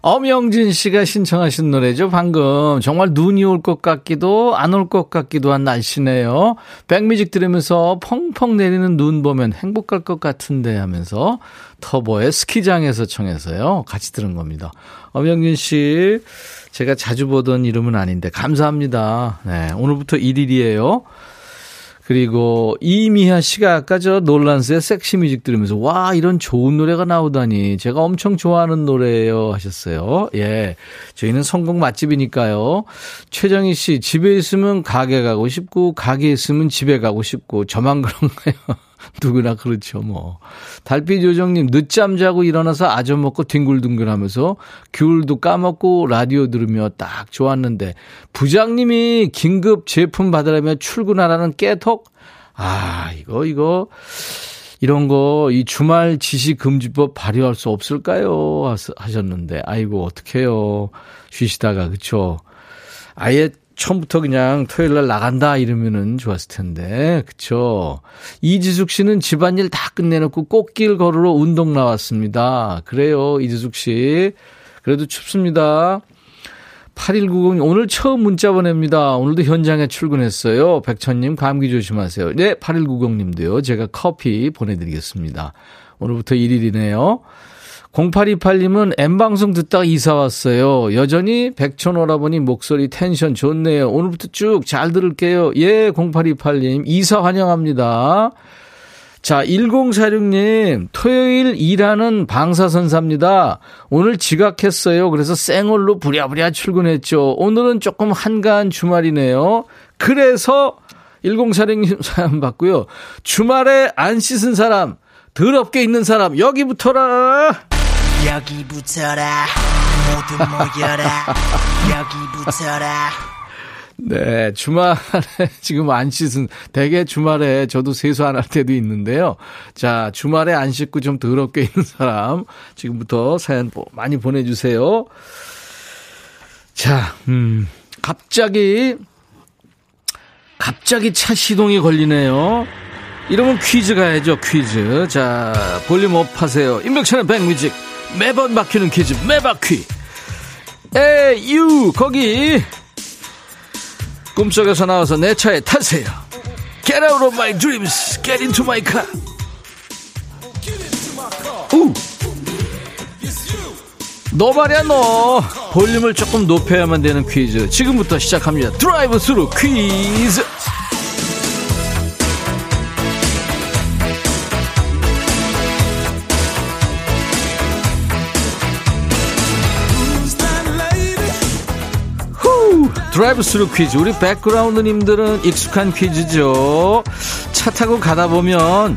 엄영진 씨가 신청하신 노래죠. 방금 정말 눈이 올 것 같기도 안 올 것 같기도 한 날씨네요. 백뮤직 들으면서 펑펑 내리는 눈 보면 행복할 것 같은데 하면서 터보의 스키장에서 청해서요. 같이 들은 겁니다. 엄영진 씨 제가 자주 보던 이름은 아닌데 감사합니다. 네, 오늘부터 1일이에요. 그리고 이미하 씨가 아까 저 놀란스의 섹시 뮤직 들으면서 와 이런 좋은 노래가 나오다니 제가 엄청 좋아하는 노래예요 하셨어요. 예, 저희는 성공 맛집이니까요. 최정희 씨 집에 있으면 가게 가고 싶고 가게 있으면 집에 가고 싶고 저만 그런가요? 누구나 그렇죠, 뭐. 달빛 요정님, 늦잠 자고 일어나서 아점 먹고 뒹굴뒹굴 하면서 귤도 까먹고 라디오 들으며 딱 좋았는데, 부장님이 긴급 제품 받으려면 출근하라는 깨톡? 아, 이거, 이거, 이런 거, 이 주말 지시 금지법 발효할 수 없을까요? 하셨는데, 아이고, 어떡해요. 쉬시다가, 그쵸. 아예 처음부터 그냥 토요일 날 나간다 이러면은 좋았을 텐데. 그쵸? 이지숙 씨는 집안일 다 끝내놓고 꽃길 걸으러 운동 나왔습니다. 그래요, 이지숙 씨. 그래도 춥습니다. 8190 오늘 처음 문자 보냅니다. 오늘도 현장에 출근했어요. 백천님 감기 조심하세요. 네, 8190님도요. 제가 커피 보내드리겠습니다. 오늘부터 1일이네요. 0828님은 M방송 듣다가 이사 왔어요. 여전히 백촌 오라버니 목소리 텐션 좋네요. 오늘부터 쭉 잘 들을게요. 예, 0828님. 이사 환영합니다. 자, 1046님, 토요일 일하는 방사선사입니다. 오늘 지각했어요. 그래서 생얼로 부랴부랴 출근했죠. 오늘은 조금 한가한 주말이네요. 그래서 1046님 사연 받고요. 주말에 안 씻은 사람, 더럽게 있는 사람, 여기 붙어라! 여기 붙어라 모두 모여라 여기 붙어라 네, 주말에 지금 안 씻은, 대개 주말에 저도 세수 안 할 때도 있는데요. 자, 주말에 안 씻고 좀 더럽게 있는 사람, 지금부터 사연 많이 보내주세요. 자, 음, 갑자기, 갑자기 차 시동이 걸리네요. 이러면 퀴즈 가야죠, 퀴즈. 자, 볼륨 up 하세요. 임백천의 백뮤직. 매번 막히는 퀴즈, 매막퀴. Hey, you, 거기. 꿈속에서 나와서 내 차에 타세요. Get out of my dreams. Get into my car. 우. 너 말이야 너 볼륨을 조금 높여야만 되는 퀴즈 지금부터 시작합니다 드라이브 스루 퀴즈 드라이브 스루 퀴즈. 우리 백그라운드님들은 익숙한 퀴즈죠. 차 타고 가다 보면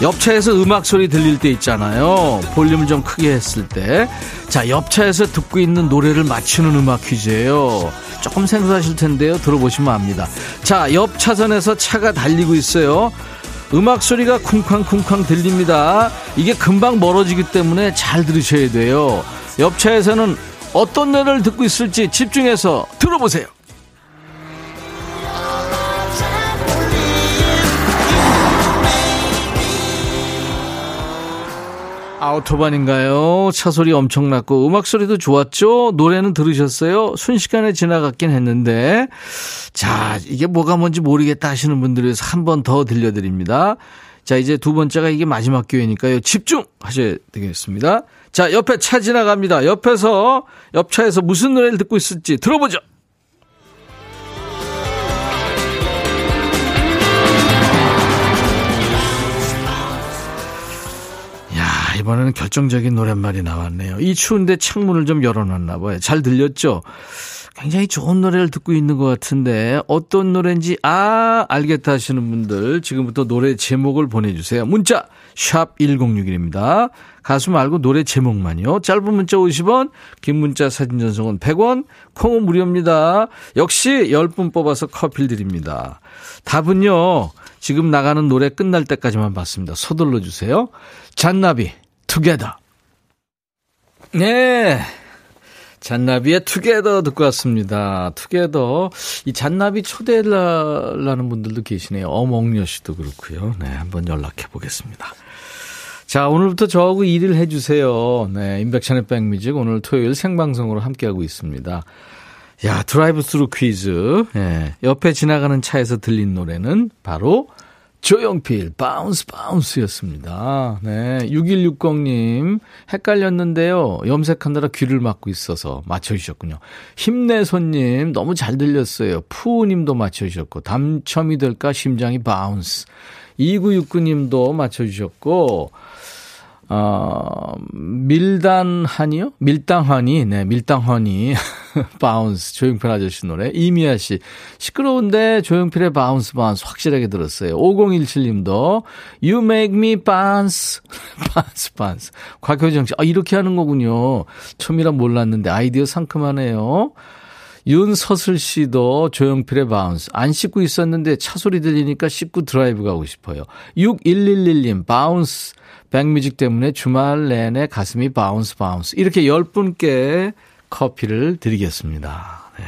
옆차에서 음악 소리 들릴 때 있잖아요. 볼륨을 좀 크게 했을 때 자 옆차에서 듣고 있는 노래를 맞추는 음악 퀴즈예요. 조금 생소하실 텐데요. 들어보시면 압니다. 자 옆 차선에서 차가 달리고 있어요. 음악 소리가 쿵쾅쿵쾅 들립니다. 이게 금방 멀어지기 때문에 잘 들으셔야 돼요. 옆차에서는 어떤 노래를 듣고 있을지 집중해서 들어보세요. 아우토반인가요? 차 소리 엄청 났고 음악 소리도 좋았죠? 노래는 들으셨어요? 순식간에 지나갔긴 했는데 자 이게 뭐가 뭔지 모르겠다 하시는 분들을 위해서 한 번 더 들려드립니다. 자 이제 두 번째가 이게 마지막 기회니까요. 집중하셔야 되겠습니다. 자, 옆에 차 지나갑니다. 옆에서, 옆 차에서 무슨 노래를 듣고 있을지 들어보죠. 이번에는 결정적인 노랫말이 나왔네요. 이 추운데 창문을 좀 열어놨나 봐요. 잘 들렸죠? 굉장히 좋은 노래를 듣고 있는 것 같은데 어떤 노래인지 아 알겠다 하시는 분들 지금부터 노래 제목을 보내주세요. 문자 샵 1061입니다. 가수 말고 노래 제목만요. 짧은 문자 50원, 긴 문자 사진 전송은 100원, 콩은 무료입니다. 역시 10분 뽑아서 커피를 드립니다. 답은요. 지금 나가는 노래 끝날 때까지만 받습니다. 서둘러 주세요. 잔나비 투게더. 네. 잔나비의 투게더 듣고 왔습니다. 투게더. 이 잔나비 초대해달라는 분들도 계시네요. 어몽여 씨도 그렇고요. 네, 한번 연락해 보겠습니다. 자, 오늘부터 저하고 일을 해주세요. 네, 인백션의 백뮤직 오늘 토요일 생방송으로 함께하고 있습니다. 야, 드라이브 스루 퀴즈. 예, 옆에 지나가는 차에서 들린 노래는 바로 조용필 Bounce Bounce였습니다. 네, 6160님 헷갈렸는데요. 염색하느라 귀를 막고 있어서 맞춰주셨군요. 힘내손님 너무 잘 들렸어요. 푸우님도 맞춰주셨고 당첨이 될까 심장이 bounce. 2969님도 맞춰주셨고 어, 밀단하니요? 밀당하니, 네, 밀당하니. Bounce, 조용필 아저씨 노래. 이미아 씨. 시끄러운데 조용필의 Bounce, Bounce 확실하게 들었어요. 5017님도, You make me bounce. Bounce, bounce. 곽효정 씨, 아, 이렇게 하는 거군요. 처음이라 몰랐는데 아이디어 상큼하네요. 윤서슬 씨도 조용필의 Bounce. 안 씻고 있었는데 차 소리 들리니까 씻고 드라이브 가고 싶어요. 6111님, Bounce. 백뮤직 때문에 주말 내내 가슴이 bounce bounce. 이렇게 열 분께 커피를 드리겠습니다. 네.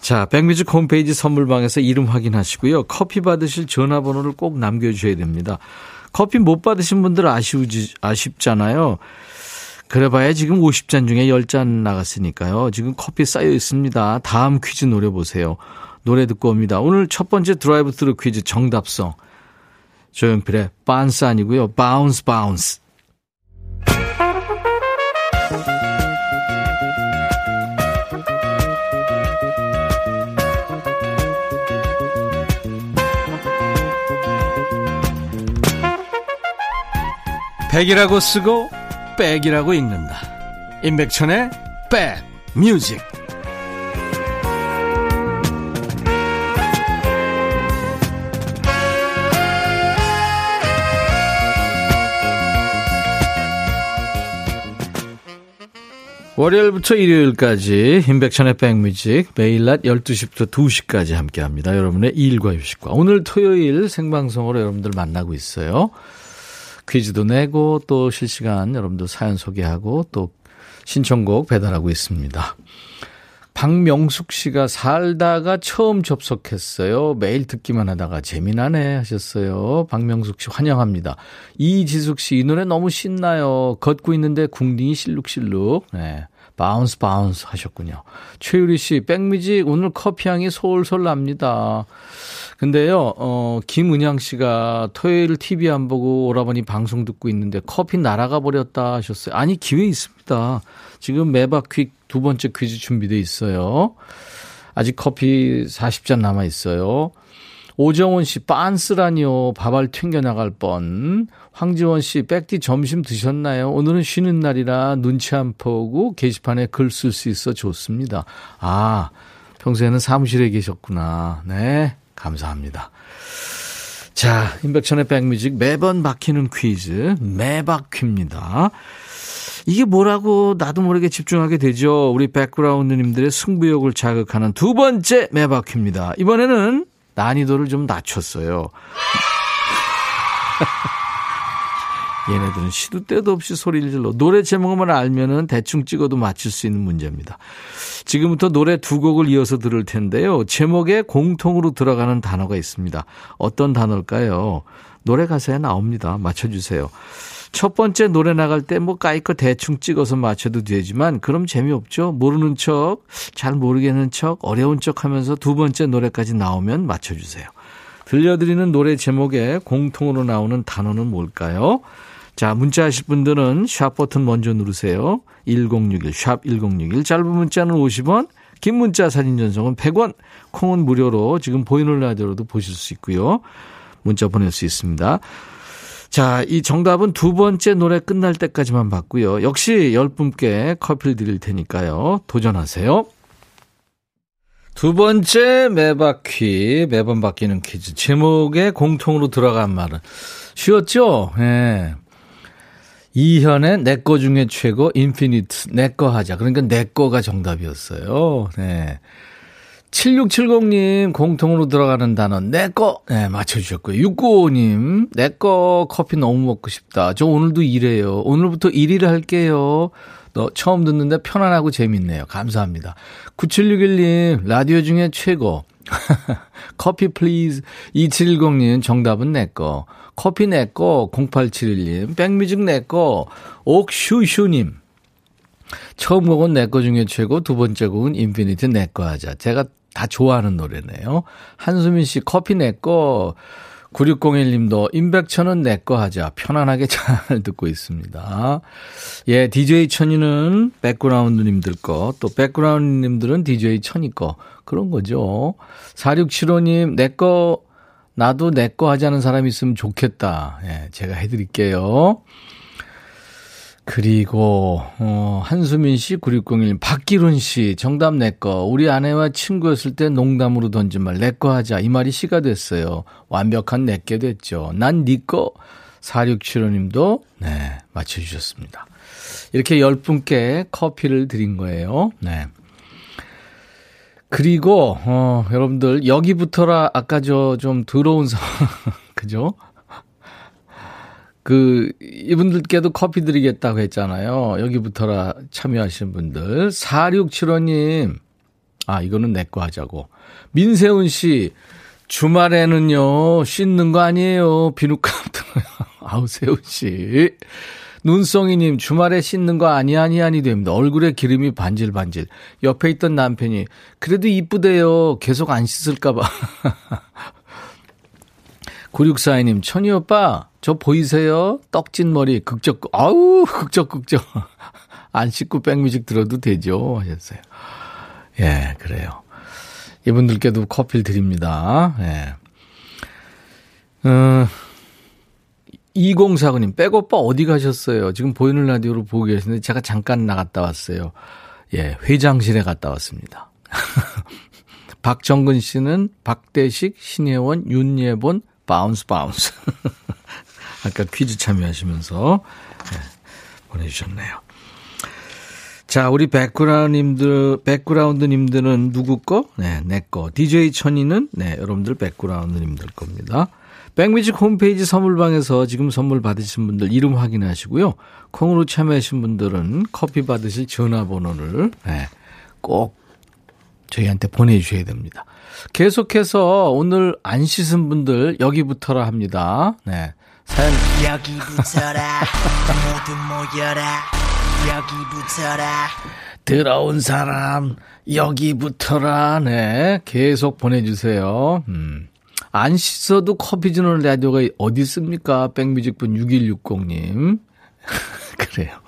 자, 백뮤직 홈페이지 선물방에서 이름 확인하시고요. 커피 받으실 전화번호를 꼭 남겨주셔야 됩니다. 커피 못 받으신 분들 아쉬우지, 아쉽잖아요. 그래봐야 지금 50잔 중에 10잔 나갔으니까요. 지금 커피 쌓여 있습니다. 다음 퀴즈 노려보세요. 노래 듣고 옵니다. 오늘 첫 번째 드라이브 트루 퀴즈 정답송. 조용필의 Bounce 아니고요. Bounce Bounce. 백이라고 쓰고 백이라고 읽는다. 임백천의 백 뮤직. 월요일부터 일요일까지 인백천의 백뮤직 매일 낮 12시부터 2시까지 함께합니다. 여러분의 일과 휴식과 오늘 토요일 생방송으로 여러분들 만나고 있어요. 퀴즈도 내고 또 실시간 여러분들 사연 소개하고 또 신청곡 배달하고 있습니다. 박명숙 씨가 살다가 처음 접속했어요. 매일 듣기만 하다가 재미나네 하셨어요. 박명숙 씨 환영합니다. 이지숙 씨 이 노래 너무 신나요. 걷고 있는데 궁딩이 실룩실룩. 네. bounce bounce 하셨군요. 최유리 씨 백뮤직 오늘 커피 향이 솔솔 납니다. 근데요, 어, 김은양 씨가 토요일 TV 안 보고 오라버니 방송 듣고 있는데 커피 날아가 버렸다 하셨어요. 아니, 기회 있습니다. 지금 매바퀴 두 번째 퀴즈 준비돼 있어요. 아직 커피 40잔 남아 있어요. 오정원 씨, 빤스라니요. 밥알 튕겨나갈 뻔. 황지원 씨, 백디 점심 드셨나요? 오늘은 쉬는 날이라 눈치 안 보고 게시판에 글 쓸 수 있어 좋습니다. 아, 평소에는 사무실에 계셨구나. 네, 감사합니다. 자, 임백천의 백뮤직 매번 막히는 퀴즈, 매박퀴입니다. 이게 뭐라고 나도 모르게 집중하게 되죠. 우리 백그라운드님들의 승부욕을 자극하는 두 번째 매박퀴입니다. 이번에는 난이도를 좀 낮췄어요. 얘네들은 시도 때도 없이 소리를 질러 노래 제목만 알면은 대충 찍어도 맞출 수 있는 문제입니다. 지금부터 노래 두 곡을 이어서 들을 텐데요. 제목에 공통으로 들어가는 단어가 있습니다. 어떤 단어일까요? 노래 가사에 나옵니다. 맞춰주세요. 첫 번째 노래 나갈 때 뭐 까이거 대충 찍어서 맞춰도 되지만 그럼 재미없죠. 모르는 척, 잘 모르겠는 척, 어려운 척 하면서 두 번째 노래까지 나오면 맞춰주세요. 들려드리는 노래 제목에 공통으로 나오는 단어는 뭘까요? 자, 문자 하실 분들은 샵 버튼 먼저 누르세요. 1061, 샵 1061. 짧은 문자는 50원, 긴 문자 사진 전송은 100원, 콩은 무료로 지금 보이는 라디오로도 보실 수 있고요. 문자 보낼 수 있습니다. 자, 이 정답은 두 번째 노래 끝날 때까지만 받고요. 역시 10분께 커피를 드릴 테니까요. 도전하세요. 두 번째 매바퀴, 매번 바뀌는 퀴즈. 제목에 공통으로 들어간 말은 쉬웠죠? 예. 네. 이현의 내 거 중에 최고 인피니트 내 거 하자. 그러니까 내 거가 정답이었어요. 네. 7670님 공통으로 들어가는 단어 내 거. 네, 맞춰 주셨고요. 695님 내 거 커피 너무 먹고 싶다. 저 오늘도 일해요. 오늘부터 1일 할게요. 저 처음 듣는데 편안하고 재밌네요. 감사합니다. 9761님 라디오 중에 최고. 커피 please 2710님 정답은 내 거. 커피 내꺼 0871님 백뮤직 내꺼 옥슈슈님 처음 곡은 내꺼 중에 최고 두 번째 곡은 인피니트 내꺼 하자 제가 다 좋아하는 노래네요 한수민 씨 커피 내꺼 9601님도 임백천은 내꺼 하자 편안하게 잘 듣고 있습니다. 예, DJ 천이는 백그라운드님들 거, 또 백그라운드님들은 DJ 천이 거 그런 거죠. 4675님 내꺼 나도 내 거 하자는 사람이 있으면 좋겠다. 예, 제가 해드릴게요. 그리고 어, 한수민 씨, 9601, 박기룬 씨, 정답 내 거. 우리 아내와 친구였을 때 농담으로 던진 말, 내 거 하자. 이 말이 시가 됐어요. 완벽한 내게 됐죠. 난 네 거. 4675님도, 네, 맞춰 주셨습니다. 이렇게 10분께 커피를 드린 거예요. 네. 그리고 어 여러분들 여기부터라 아까 저 좀 더러운 상황 그죠? 그 이분들께도 커피 드리겠다고 했잖아요. 여기부터라 참여하신 분들 4675님 아 이거는 내 거 하자고 민세훈 씨 주말에는요 씻는 거 아니에요 비누감 들어요. 아우 세훈 씨 눈송이님, 주말에 씻는 거 아니, 아니, 아니 됩니다. 얼굴에 기름이 반질반질. 옆에 있던 남편이, 그래도 이쁘대요. 계속 안 씻을까 봐. 9642님, 천희 오빠, 저 보이세요? 떡진 머리, 극적, 아우, 극적, 극적. 안 씻고 백뮤직 들어도 되죠. 하셨어요. 예, 그래요. 이분들께도 커피를 드립니다. 예. 어, 2049님, 백오빠 어디 가셨어요? 지금 보이는 라디오로 보고 계시는데 제가 잠깐 나갔다 왔어요. 예, 화장실에 갔다 왔습니다. 박정근 씨는 박대식, 신혜원, 윤예본, bounce bounce. 아까 퀴즈 참여하시면서 네, 보내주셨네요. 자, 우리 백그라운드님들, 백그라운드님들은 누구 거? 네, 내 거. DJ 천이는, 네, 여러분들 백그라운드님들 겁니다. 백뮤직 홈페이지 선물방에서 지금 선물 받으신 분들 이름 확인하시고요. 콩으로 참여하신 분들은 커피 받으실 전화번호를, 네, 꼭 저희한테 보내주셔야 됩니다. 계속해서 오늘 안 씻은 분들 여기부터라 합니다. 네. 사연. 여기 붙어라. 모두 모여라. 여기 붙어라. 들어온 사람 여기부터라. 네 계속 보내주세요. 음. 안 씻어도 커피 주는 라디오가 어디 있습니까? 백뮤직분 6160님. 그래요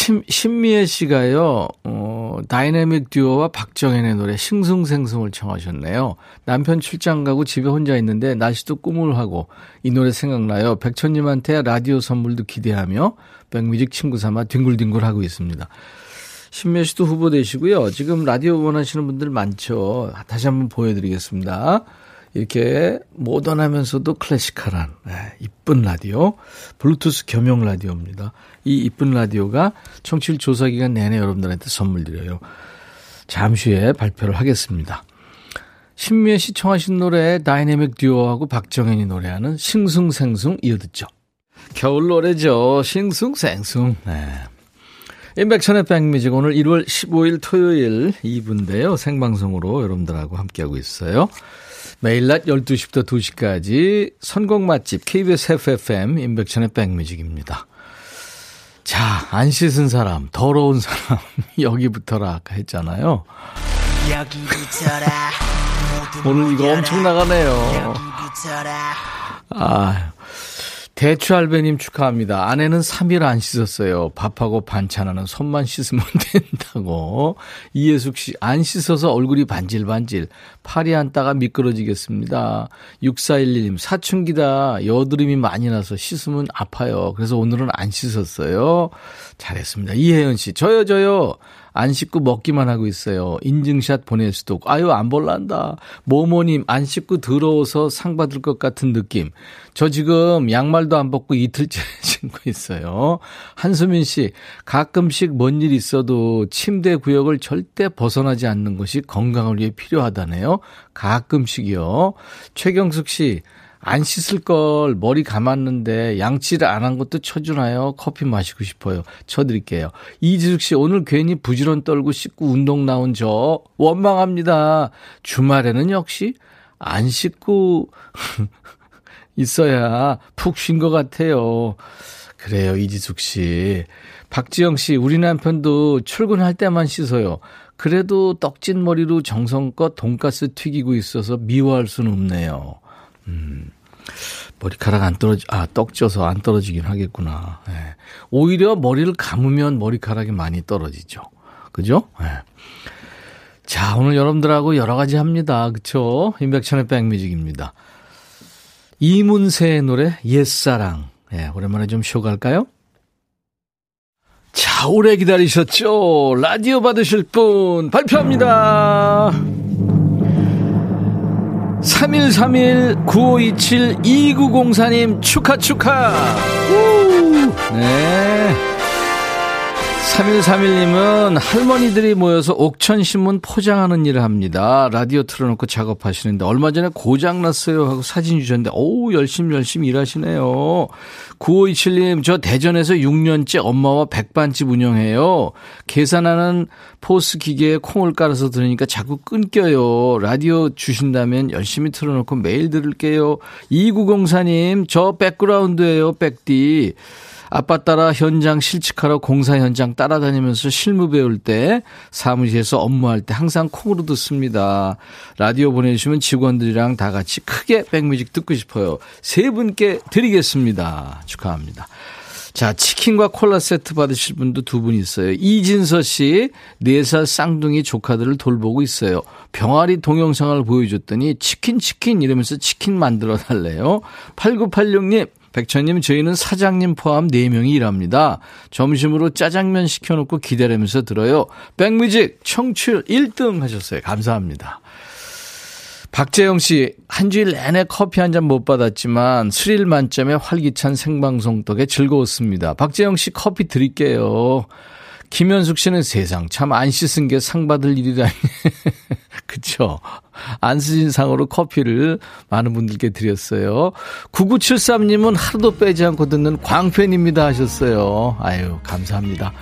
심, 신미애 씨가요, 어, 다이내믹 듀오와 박정현의 노래 싱숭생숭을 청하셨네요. 남편 출장 가고 집에 혼자 있는데 날씨도 꿈을 하고 이 노래 생각나요. 백천님한테 라디오 선물도 기대하며 백뮤직 친구 삼아 뒹굴뒹굴 하고 있습니다. 신미애 씨도 후보되시고요. 지금 라디오 원하시는 분들 많죠. 다시 한번 보여드리겠습니다. 이렇게 모던하면서도 클래식한 네, 이쁜 라디오, 블루투스 겸용 라디오입니다. 이 이쁜 라디오가 청취율 조사 기간 내내 여러분들한테 선물 드려요. 잠시 후에 발표를 하겠습니다. 신미애 씨 청하신 노래 다이내믹 듀오하고 박정현이 노래하는 싱숭생숭 이어듣죠. 겨울 노래죠. 싱숭생숭. 네. 임백천의 백뮤직 오늘 1월 15일 토요일 2부인데요. 생방송으로 여러분들하고 함께하고 있어요. 매일 낮 12시부터 2시까지 선곡 맛집 KBS FFM 인백천의 백뮤직입니다. 자, 안 씻은 사람, 더러운 사람, 여기부터라 아까 했잖아요. 여기 붙어라 모두 오늘 이거. 엄청 나가네요. 아, 대추알배님 축하합니다. 아내는 3일 안 씻었어요. 밥하고 반찬하는 손만 씻으면 된다고. 이예숙 씨, 안 씻어서 얼굴이 반질반질. 팔이 안 따가 미끄러지겠습니다. 6411님, 사춘기다. 여드름이 많이 나서 씻으면 아파요. 그래서 오늘은 안 씻었어요. 잘했습니다. 이혜연 씨, 저요, 저요. 안 씻고 먹기만 하고 있어요. 인증샷 보낼 수도 없고. 아유, 안 볼란다. 모모님, 안 씻고 더러워서 상 받을 것 같은 느낌. 저 지금 양말도 안 벗고 이틀째 신고 있어요. 한수민 씨, 가끔씩 뭔 일 있어도 침대 구역을 절대 벗어나지 않는 것이 건강을 위해 필요하다네요. 가끔씩이요. 최경숙 씨, 안 씻을 걸 머리 감았는데 양치를 안 한 것도 쳐주나요? 커피 마시고 싶어요. 쳐드릴게요. 이지숙 씨 오늘 괜히 부지런 떨고 씻고 운동 나온 저 원망합니다. 주말에는 역시 안 씻고 있어야 푹 쉰 것 같아요. 그래요, 이지숙 씨. 박지영 씨, 우리 남편도 출근할 때만 씻어요. 그래도 떡진 머리로 정성껏 돈가스 튀기고 있어서 미워할 수는 없네요. 음, 머리카락 안 떨어지, 아, 떡 쪄서 안 떨어지긴 하겠구나. 예. 오히려 머리를 감으면 머리카락이 많이 떨어지죠. 그죠? 예. 자, 오늘 여러분들하고 여러 가지 합니다. 그쵸? 임백천의 백뮤직입니다. 이문세의 노래, 옛사랑. 예, 오랜만에 좀 쉬어갈까요? 자, 오래 기다리셨죠? 라디오 받으실 분 발표합니다. 3131-9527-2904님 축하 축하 우! 네 3131님은 할머니들이 모여서 옥천신문 포장하는 일을 합니다. 라디오 틀어놓고 작업하시는데 얼마 전에 고장났어요 하고 사진 주셨는데 오 열심히 열심히 일하시네요. 9527님 저 대전에서 6년째 엄마와 백반집 운영해요. 계산하는 POS 기계에 콩을 깔아서 들으니까 자꾸 끊겨요. 라디오 주신다면 열심히 틀어놓고 매일 들을게요. 2904님 저 백그라운드예요 백디. 아빠 따라 현장 실측하러 공사 현장 따라다니면서 실무 배울 때 사무실에서 업무할 때 항상 콩으로 듣습니다. 라디오 보내주시면 직원들이랑 다 같이 크게 백뮤직 듣고 싶어요. 세 분께 드리겠습니다. 축하합니다. 자, 치킨과 콜라 세트 받으실 분도 두 분 있어요. 이진서 씨, 4살 쌍둥이 조카들을 돌보고 있어요. 병아리 동영상을 보여줬더니 치킨, 치킨 이러면서 치킨 만들어 달래요. 8986님, 백천님, 저희는 사장님 포함 4명이 일합니다. 점심으로 짜장면 시켜놓고 기다리면서 들어요. 백뮤직 청취율 1등 하셨어요. 감사합니다. 박재영 씨, 한 주일 내내 커피 한 잔 못 받았지만 스릴 만점의 활기찬 생방송 덕에 즐거웠습니다. 박재영 씨 커피 드릴게요. 김현숙 씨는 세상 참 안 씻은 게 상 받을 일이라니. 그쵸. 안 쓰신 상으로 커피를 많은 분들께 드렸어요. 9973님은 하루도 빼지 않고 듣는 광팬입니다 하셨어요. 아유, 감사합니다.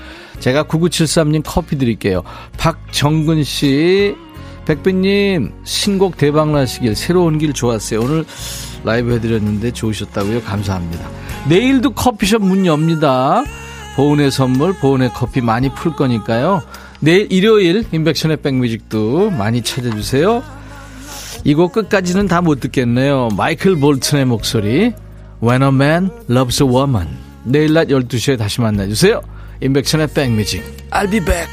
제가 9973님 커피 드릴게요. 박정근 씨, 백빈님, 신곡 대박 나시길 새로운 길 좋았어요. 오늘 라이브 해드렸는데 좋으셨다고요? 감사합니다. 내일도 커피숍 문 엽니다. 보은의 선물, 보은의 커피 많이 풀 거니까요. 내일 일요일 임백천의 백뮤직도 많이 찾아주세요. 이 곡 끝까지는 다 못 듣겠네요. 마이클 볼튼의 목소리 When a man loves a woman 내일 낮 12시에 다시 만나주세요. 임백천의 백뮤직 I'll be back.